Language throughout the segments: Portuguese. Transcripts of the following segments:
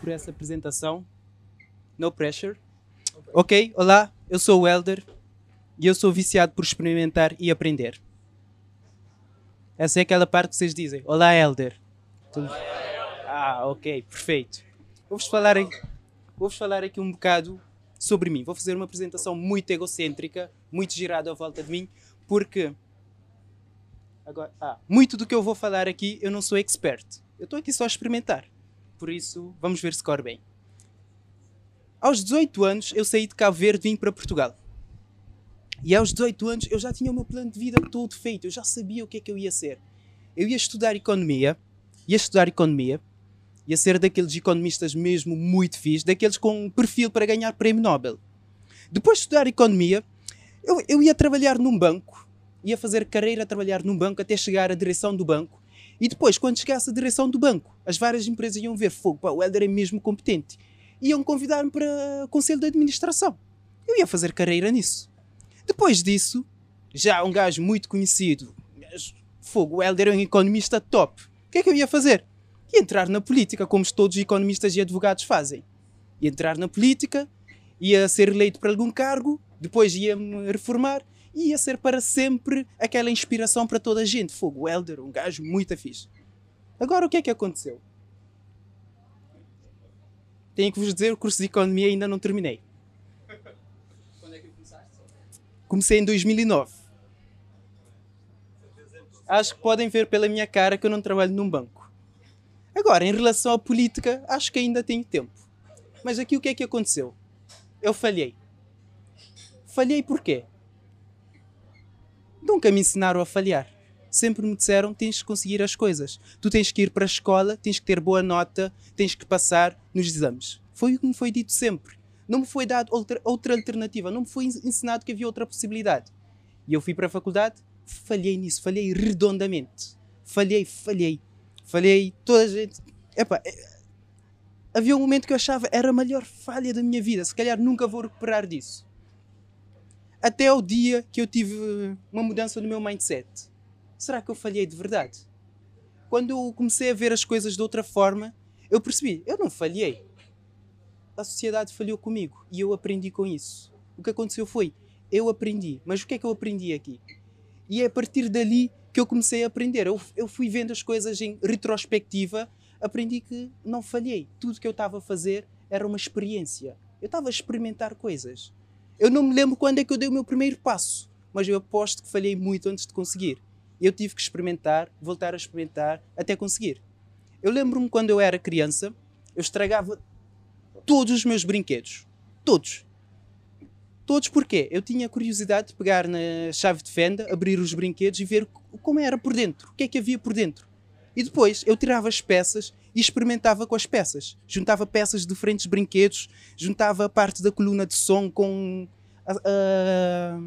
Por essa apresentação. No pressure. Ok, olá, eu sou o Elder e eu sou viciado por experimentar e aprender. Essa é aquela parte que vocês dizem. Olá, Elder. Ah, ok, perfeito. Vou-vos falar, vou falar aqui um bocado sobre mim. Vou fazer uma apresentação muito egocêntrica, muito girada à volta de mim, porque agora, ah, muito do que eu vou falar aqui eu não sou expert. Eu estou aqui só a experimentar. Por isso, vamos ver se corre bem. Aos 18 anos, eu saí de Cabo Verde e vim para Portugal. E aos 18 anos, eu já tinha o meu plano de vida todo feito. Eu já sabia o que é que eu ia ser. Eu ia estudar economia, ia estudar economia, ia ser daqueles economistas mesmo muito fixe, daqueles com um perfil para ganhar prémio Nobel. Depois de estudar economia, eu, eu ia trabalhar num banco, ia fazer carreira a trabalhar num banco até chegar à direção do banco. E depois, quando chegasse à direção do banco, as várias empresas iam ver, fogo, pá, o Helder é mesmo competente. Iam convidar-me para o conselho de administração. Eu ia fazer carreira nisso. Depois disso, já um gajo muito conhecido, fogo, o Helder é um economista top. O que é que eu ia fazer? e entrar na política, como todos os economistas e advogados fazem. Ia entrar na política, ia ser eleito para algum cargo, depois ia me reformar e ia ser para sempre aquela inspiração para toda a gente. Fogo, o Helder, um gajo muito fixe. Agora o que é que aconteceu? Tenho que vos dizer, o curso de Economia ainda não terminei. Quando é que começaste? Comecei em 2009. Acho que podem ver pela minha cara que eu não trabalho num banco. Agora, em relação à política, acho que ainda tenho tempo. Mas aqui o que é que aconteceu? Eu falhei. Falhei porquê? Nunca me ensinaram a falhar. Sempre me disseram tens que conseguir as coisas. Tu tens que ir para a escola, tens que ter boa nota, tens que passar nos exames. Foi o que me foi dito sempre. Não me foi dado outra, outra alternativa, não me foi ensinado que havia outra possibilidade. E eu fui para a faculdade, falhei nisso, falhei redondamente. Falhei, falhei. Falhei, toda a gente. Epá, é, havia um momento que eu achava era a maior falha da minha vida. Se calhar nunca vou recuperar disso. Até o dia que eu tive uma mudança no meu mindset. Será que eu falhei de verdade? Quando eu comecei a ver as coisas de outra forma, eu percebi, eu não falhei. A sociedade falhou comigo e eu aprendi com isso. O que aconteceu foi, eu aprendi. Mas o que é que eu aprendi aqui? E é a partir dali que eu comecei a aprender. Eu, eu fui vendo as coisas em retrospectiva, aprendi que não falhei. Tudo que eu estava a fazer era uma experiência. Eu estava a experimentar coisas. Eu não me lembro quando é que eu dei o meu primeiro passo, mas eu aposto que falhei muito antes de conseguir. Eu tive que experimentar, voltar a experimentar, até conseguir. Eu lembro-me quando eu era criança, eu estragava todos os meus brinquedos. Todos. Todos porquê? Eu tinha curiosidade de pegar na chave de fenda, abrir os brinquedos e ver como era por dentro, o que é que havia por dentro. E depois eu tirava as peças e experimentava com as peças. Juntava peças de diferentes brinquedos, juntava parte da coluna de som com. A, a,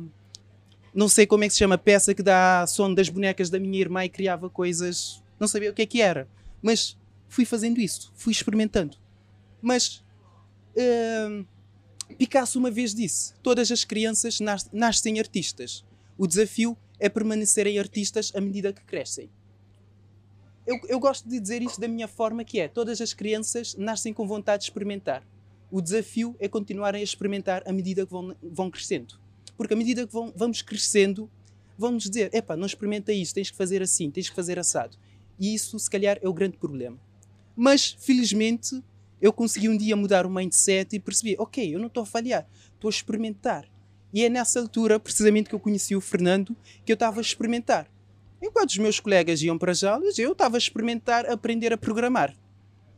não sei como é que se chama a peça que dá som das bonecas da minha irmã e criava coisas. Não sabia o que é que era. Mas fui fazendo isso, fui experimentando. Mas. Uh, Picasso uma vez disse: Todas as crianças nas nascem artistas. O desafio é permanecerem artistas à medida que crescem. Eu, eu, gosto de dizer isto da minha forma, que é: todas as crianças nascem com vontade de experimentar. O desafio é continuarem a experimentar à medida que vão, vão crescendo. Porque à medida que vão, vamos crescendo, vão-nos dizer: epá, não experimenta isto, tens que fazer assim, tens que fazer assado. E isso, se calhar, é o grande problema. Mas, felizmente, eu consegui um dia mudar o mindset e percebi, ok, eu não estou a falhar, estou a experimentar. E é nessa altura, precisamente, que eu conheci o Fernando, que eu estava a experimentar. Enquanto os meus colegas iam para as aulas, eu estava a experimentar aprender a programar.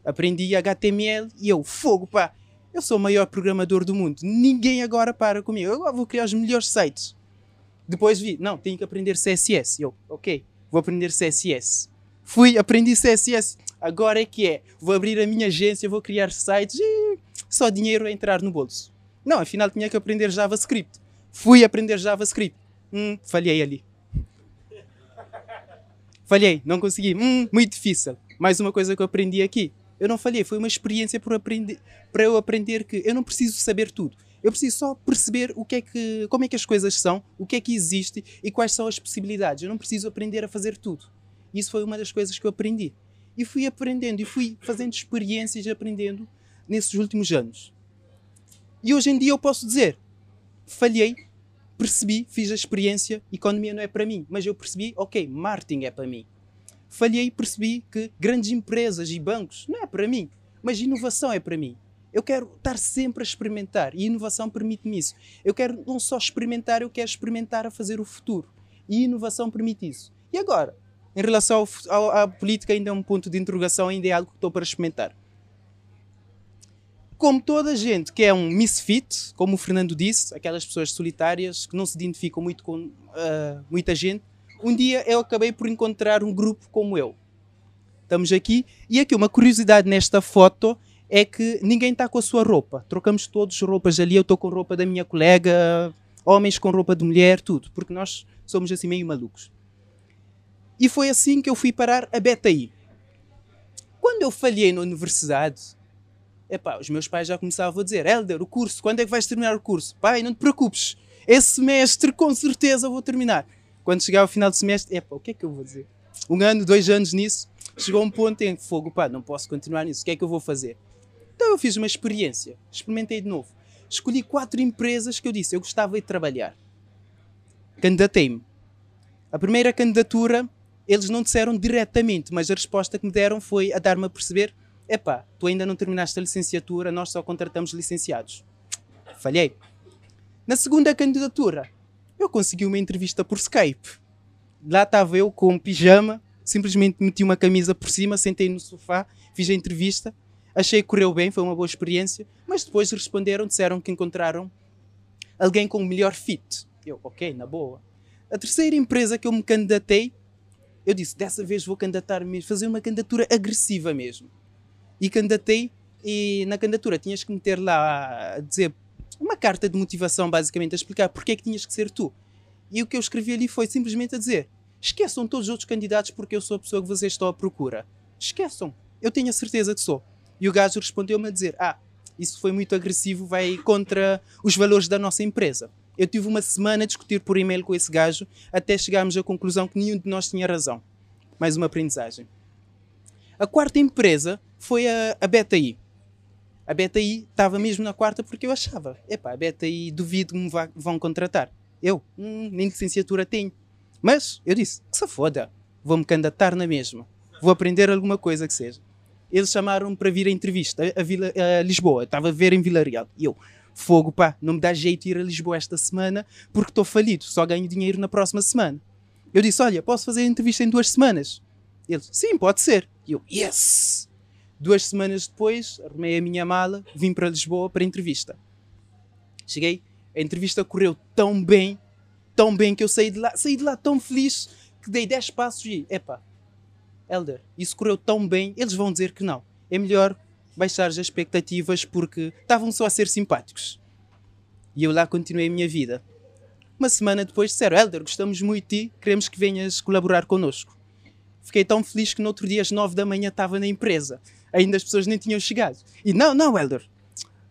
Aprendi HTML e eu, fogo, pá, eu sou o maior programador do mundo. Ninguém agora para comigo. Eu vou criar os melhores sites. Depois vi, não, tenho que aprender CSS. Eu, ok, vou aprender CSS. Fui, aprendi CSS agora é que é. Vou abrir a minha agência, vou criar sites e só dinheiro a entrar no bolso. Não, afinal tinha que aprender JavaScript. Fui aprender JavaScript. Hum, falhei ali. Falhei, não consegui. Hum, muito difícil. Mais uma coisa que eu aprendi aqui. Eu não falhei, foi uma experiência para, eu aprender que eu não preciso saber tudo. Eu preciso só perceber o que é que, como é que as coisas são, o que é que existe e quais são as possibilidades. Eu não preciso aprender a fazer tudo. Isso foi uma das coisas que eu aprendi. E fui aprendendo e fui fazendo experiências e aprendendo nesses últimos anos. E hoje em dia eu posso dizer: falhei, percebi, fiz a experiência, economia não é para mim, mas eu percebi, ok, marketing é para mim. Falhei, percebi que grandes empresas e bancos não é para mim, mas inovação é para mim. Eu quero estar sempre a experimentar e inovação permite-me isso. Eu quero não só experimentar, eu quero experimentar a fazer o futuro. E inovação permite isso. E agora? Em relação à política, ainda é um ponto de interrogação, ainda é algo que estou para experimentar. Como toda gente que é um misfit, como o Fernando disse, aquelas pessoas solitárias que não se identificam muito com uh, muita gente, um dia eu acabei por encontrar um grupo como eu. Estamos aqui e aqui uma curiosidade nesta foto é que ninguém está com a sua roupa. Trocamos todos roupas ali. Eu estou com roupa da minha colega, homens com roupa de mulher, tudo, porque nós somos assim meio malucos. E foi assim que eu fui parar a BTI. Quando eu falhei na universidade, epá, os meus pais já começavam a dizer: Helder, o curso, quando é que vais terminar o curso? Pai, não te preocupes, esse semestre com certeza vou terminar. Quando chegar ao final do semestre, epá, o que é que eu vou dizer? Um ano, dois anos nisso, chegou um ponto em fogo, pá, não posso continuar nisso, o que é que eu vou fazer? Então eu fiz uma experiência, experimentei de novo. Escolhi quatro empresas que eu disse eu gostava de trabalhar. Candidatei-me. A primeira candidatura, eles não disseram diretamente, mas a resposta que me deram foi a dar-me a perceber: epá, tu ainda não terminaste a licenciatura, nós só contratamos licenciados. Falhei. Na segunda candidatura, eu consegui uma entrevista por Skype. Lá estava eu com um pijama, simplesmente meti uma camisa por cima, sentei no sofá, fiz a entrevista Achei que correu bem, foi uma boa experiência, mas depois responderam, disseram que encontraram alguém com o melhor fit. Eu, ok, na boa. A terceira empresa que eu me candidatei, eu disse, dessa vez vou candidatar mesmo, fazer uma candidatura agressiva mesmo. E candidatei, e na candidatura tinhas que meter lá, a dizer, uma carta de motivação, basicamente, a explicar porque é que tinhas que ser tu. E o que eu escrevi ali foi simplesmente a dizer: esqueçam todos os outros candidatos porque eu sou a pessoa que vocês estão à procura. Esqueçam. Eu tenho a certeza que sou. E o gajo respondeu-me a dizer: Ah, isso foi muito agressivo, vai contra os valores da nossa empresa. Eu tive uma semana a discutir por e-mail com esse gajo até chegarmos à conclusão que nenhum de nós tinha razão. Mais uma aprendizagem. A quarta empresa foi a, a BTI. A BTI estava mesmo na quarta porque eu achava: epá, a BTI duvido que me vão contratar. Eu, hum, nem licenciatura tenho. Mas eu disse: que se foda, vou-me candidatar na mesma. Vou aprender alguma coisa que seja eles chamaram-me para vir à entrevista a, Vila, a Lisboa. Estava a ver em Vila Real. E eu, fogo, pá, não me dá jeito ir a Lisboa esta semana porque estou falido, só ganho dinheiro na próxima semana. Eu disse, olha, posso fazer a entrevista em duas semanas? Ele, sim, pode ser. E eu, yes! Duas semanas depois, arrumei a minha mala, vim para Lisboa para a entrevista. Cheguei, a entrevista correu tão bem, tão bem que eu saí de lá, saí de lá tão feliz que dei 10 passos e, epá, Elder, isso correu tão bem, eles vão dizer que não. É melhor baixar as expectativas porque estavam só a ser simpáticos. E eu lá continuei a minha vida. Uma semana depois disseram, Elder, gostamos muito de ti, queremos que venhas colaborar connosco. Fiquei tão feliz que no outro dia às nove da manhã estava na empresa. Ainda as pessoas nem tinham chegado. E não, não, Elder,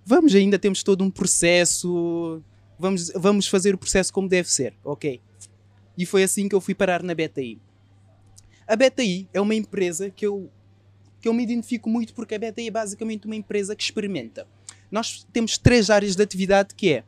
vamos ainda, temos todo um processo, vamos, vamos fazer o processo como deve ser, ok? E foi assim que eu fui parar na BTI. A BTI é uma empresa que eu, que eu me identifico muito porque a BTI é basicamente uma empresa que experimenta. Nós temos três áreas de atividade que é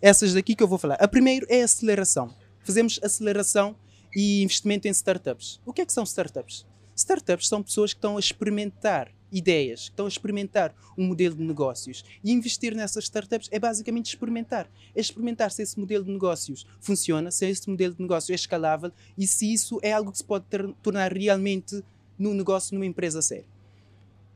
essas daqui que eu vou falar. A primeira é a aceleração. Fazemos aceleração e investimento em startups. O que é que são startups? Startups são pessoas que estão a experimentar ideias, que estão a experimentar um modelo de negócios. E investir nessas startups é basicamente experimentar. É experimentar se esse modelo de negócios funciona, se esse modelo de negócio é escalável e se isso é algo que se pode ter, tornar realmente num negócio, numa empresa séria.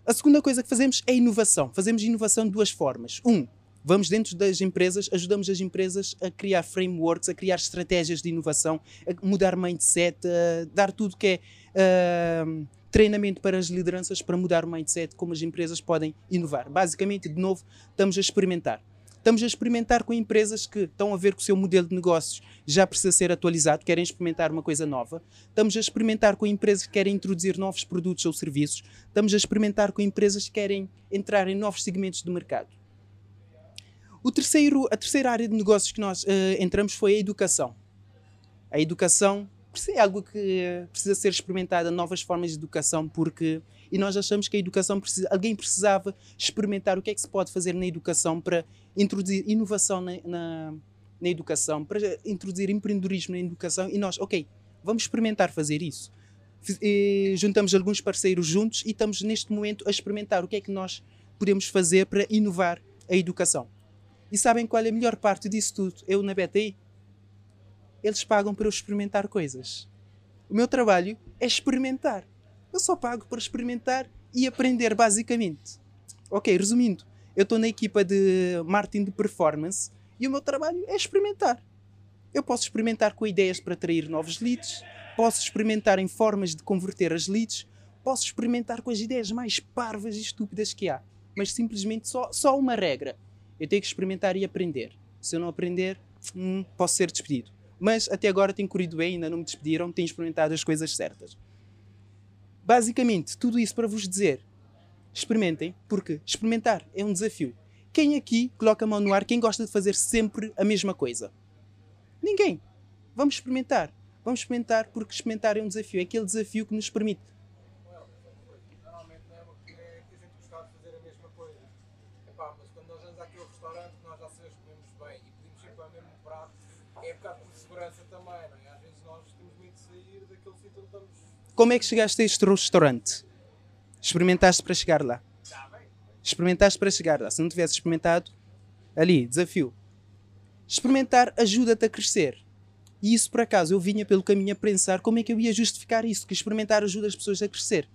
A segunda coisa que fazemos é inovação. Fazemos inovação de duas formas. Um, vamos dentro das empresas, ajudamos as empresas a criar frameworks, a criar estratégias de inovação, a mudar mindset, a dar tudo que é uh, treinamento para as lideranças para mudar o mindset, como as empresas podem inovar. Basicamente, de novo, estamos a experimentar. Estamos a experimentar com empresas que estão a ver que o seu modelo de negócios já precisa ser atualizado, querem experimentar uma coisa nova. Estamos a experimentar com empresas que querem introduzir novos produtos ou serviços. Estamos a experimentar com empresas que querem entrar em novos segmentos do mercado. O terceiro, a terceira área de negócios que nós uh, entramos foi a educação. A educação é algo que precisa ser experimentada, novas formas de educação, porque e nós achamos que a educação precisa, alguém precisava experimentar o que é que se pode fazer na educação para introduzir inovação na, na, na educação, para introduzir empreendedorismo na educação e nós, ok, vamos experimentar fazer isso. E juntamos alguns parceiros juntos e estamos neste momento a experimentar o que é que nós podemos fazer para inovar a educação. E sabem qual é a melhor parte disso tudo? Eu na BTI, eles pagam para eu experimentar coisas. O meu trabalho é experimentar. Eu só pago para experimentar e aprender, basicamente. Ok, resumindo, eu estou na equipa de marketing de performance e o meu trabalho é experimentar. Eu posso experimentar com ideias para atrair novos leads, posso experimentar em formas de converter as leads, posso experimentar com as ideias mais parvas e estúpidas que há. Mas simplesmente só, só uma regra. Eu tenho que experimentar e aprender. Se eu não aprender, hum, posso ser despedido. Mas até agora tenho corrido bem, ainda não me despediram, tenho experimentado as coisas certas. Basicamente, tudo isso para vos dizer: experimentem, porque experimentar é um desafio. Quem aqui coloca a mão no ar, quem gosta de fazer sempre a mesma coisa? Ninguém. Vamos experimentar. Vamos experimentar porque experimentar é um desafio. É aquele desafio que nos permite. Bem e pedimos sempre o mesmo prato, é segurança também, não é? Às vezes nós temos medo de sair daquele sítio onde estamos. Como é que chegaste a este restaurante? Experimentaste para chegar lá? experimentaste para chegar lá. Se não tivesse experimentado, ali, desafio. Experimentar ajuda-te a crescer. E isso, por acaso, eu vinha pelo caminho a pensar como é que eu ia justificar isso, que experimentar ajuda as pessoas a crescer.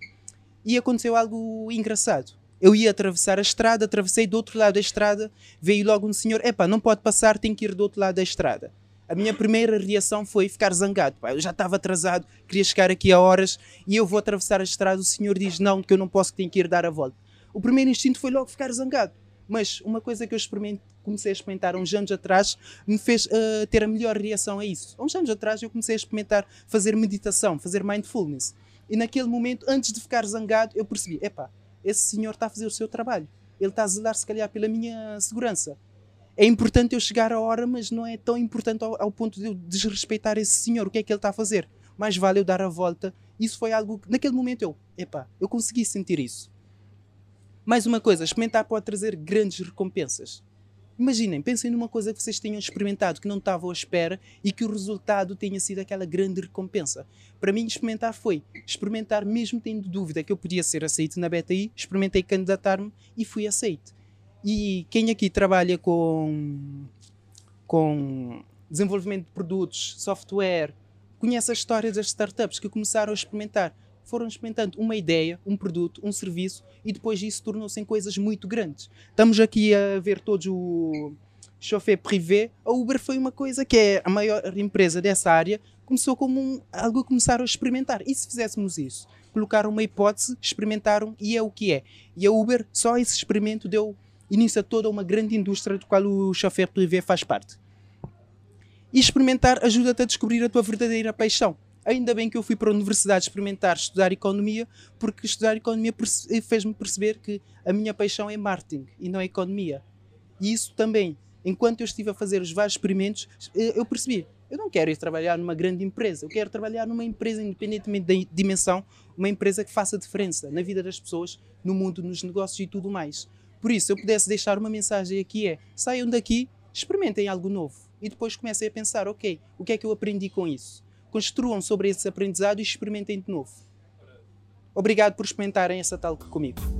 E aconteceu algo engraçado. Eu ia atravessar a estrada, atravessei do outro lado da estrada, veio logo um senhor, epá, não pode passar, tem que ir do outro lado da estrada. A minha primeira reação foi ficar zangado. Pá, eu já estava atrasado, queria chegar aqui a horas e eu vou atravessar a estrada. O senhor diz não, que eu não posso, que tenho que ir dar a volta o primeiro instinto foi logo ficar zangado. Mas uma coisa que eu comecei a experimentar uns anos atrás me fez uh, ter a melhor reação a isso. Uns anos atrás eu comecei a experimentar fazer meditação, fazer mindfulness. E naquele momento, antes de ficar zangado, eu percebi: epá, esse senhor está a fazer o seu trabalho. Ele está a zelar, se calhar, pela minha segurança. É importante eu chegar à hora, mas não é tão importante ao, ao ponto de eu desrespeitar esse senhor. O que é que ele está a fazer? Mais vale eu dar a volta. Isso foi algo que, naquele momento, eu, epá, eu consegui sentir isso. Mais uma coisa, experimentar pode trazer grandes recompensas. Imaginem, pensem numa coisa que vocês tenham experimentado que não estavam à espera e que o resultado tenha sido aquela grande recompensa. Para mim, experimentar foi experimentar, mesmo tendo dúvida que eu podia ser aceito na BTI, experimentei candidatar-me e fui aceito. E quem aqui trabalha com, com desenvolvimento de produtos, software, conhece a história das startups que começaram a experimentar foram experimentando uma ideia, um produto, um serviço e depois isso tornou-se em coisas muito grandes. Estamos aqui a ver todos o chauffeur privé. A Uber foi uma coisa que é a maior empresa dessa área, começou como um, algo que começaram a experimentar. E se fizéssemos isso? Colocaram uma hipótese, experimentaram e é o que é. E a Uber, só esse experimento deu início a toda uma grande indústria do qual o chauffeur privé faz parte. E experimentar ajuda-te a descobrir a tua verdadeira paixão. Ainda bem que eu fui para a universidade experimentar estudar economia, porque estudar economia fez-me perceber que a minha paixão é marketing e não é economia. E isso também, enquanto eu estive a fazer os vários experimentos, eh, eu percebi, eu não quero ir trabalhar numa grande empresa, eu quero trabalhar numa empresa, independentemente da dimensão, uma empresa que faça diferença na vida das pessoas, no mundo, nos negócios e tudo mais. Por isso, eu pudesse deixar uma mensagem aqui é, saiam daqui, experimentem algo novo. E depois comecem a pensar, ok, o que é que eu aprendi com isso? Construam sobre esse aprendizado e experimentem de novo. Obrigado por experimentarem essa talk comigo.